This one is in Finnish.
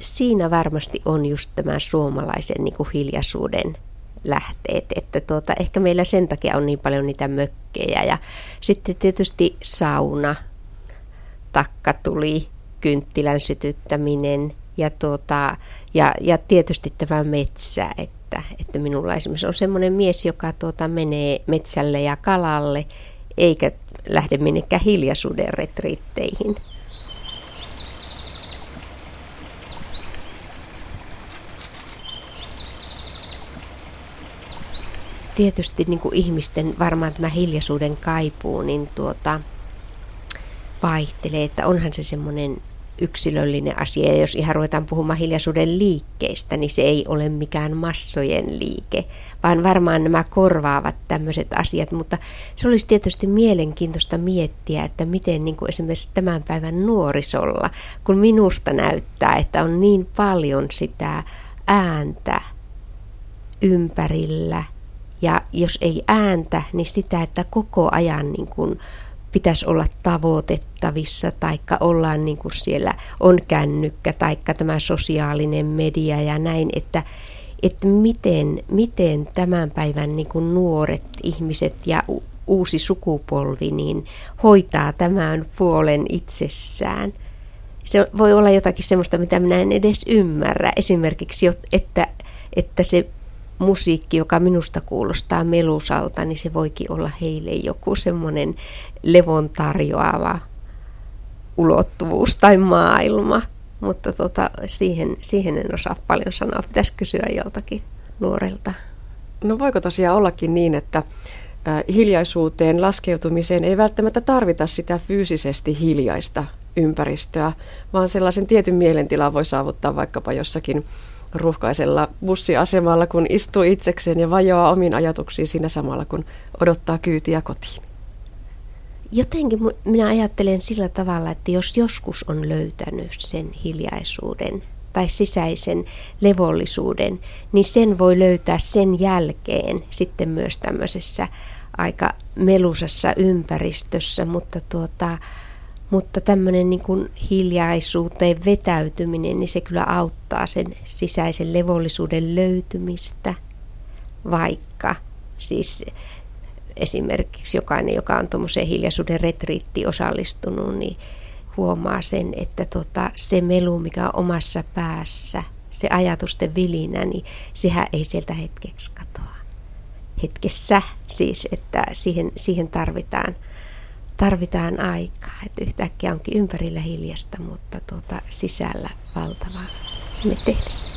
siinä varmasti on just tämä suomalaisen niin kuin hiljaisuuden lähteet, että tuota, ehkä meillä sen takia on niin paljon niitä mökkejä ja sitten tietysti sauna, takka tuli, kynttilän sytyttäminen ja, tuota, ja, ja tietysti tämä metsä, että, että minulla esimerkiksi on semmoinen mies, joka tuota, menee metsälle ja kalalle eikä lähde minnekään hiljaisuuden retriitteihin. Tietysti niin kuin ihmisten varmaan tämä hiljaisuuden kaipuu niin tuota, vaihtelee, että onhan se semmoinen yksilöllinen asia. Ja jos ihan ruvetaan puhumaan hiljaisuuden liikkeestä, niin se ei ole mikään massojen liike, vaan varmaan nämä korvaavat tämmöiset asiat. Mutta se olisi tietysti mielenkiintoista miettiä, että miten niin kuin esimerkiksi tämän päivän nuorisolla, kun minusta näyttää, että on niin paljon sitä ääntä ympärillä – ja jos ei ääntä, niin sitä, että koko ajan niin kuin pitäisi olla tavoitettavissa, taikka ollaan niin kuin siellä on kännykkä, taikka tämä sosiaalinen media ja näin, että, että miten, miten tämän päivän niin kuin nuoret ihmiset ja uusi sukupolvi niin hoitaa tämän puolen itsessään. Se voi olla jotakin sellaista, mitä minä en edes ymmärrä. Esimerkiksi, että, että se musiikki, joka minusta kuulostaa melusalta, niin se voikin olla heille joku semmoinen levon tarjoava ulottuvuus tai maailma. Mutta tota, siihen, siihen en osaa paljon sanoa. Pitäisi kysyä joltakin nuorelta. No voiko tosiaan ollakin niin, että hiljaisuuteen laskeutumiseen ei välttämättä tarvita sitä fyysisesti hiljaista ympäristöä, vaan sellaisen tietyn mielentilan voi saavuttaa vaikkapa jossakin ruuhkaisella bussiasemalla, kun istuu itsekseen ja vajoaa omiin ajatuksiin siinä samalla, kun odottaa kyytiä kotiin. Jotenkin minä ajattelen sillä tavalla, että jos joskus on löytänyt sen hiljaisuuden tai sisäisen levollisuuden, niin sen voi löytää sen jälkeen sitten myös tämmöisessä aika melusassa ympäristössä, mutta tuota, mutta tämmöinen niin kuin hiljaisuuteen vetäytyminen, niin se kyllä auttaa sen sisäisen levollisuuden löytymistä, vaikka siis esimerkiksi jokainen, joka on tuommoiseen hiljaisuuden retriitti osallistunut, niin huomaa sen, että tota, se melu, mikä on omassa päässä, se ajatusten vilinä, niin sehän ei sieltä hetkeksi katoa. Hetkessä siis, että siihen, siihen tarvitaan – tarvitaan aikaa. Että yhtäkkiä onkin ympärillä hiljasta, mutta tuota sisällä valtava meteli.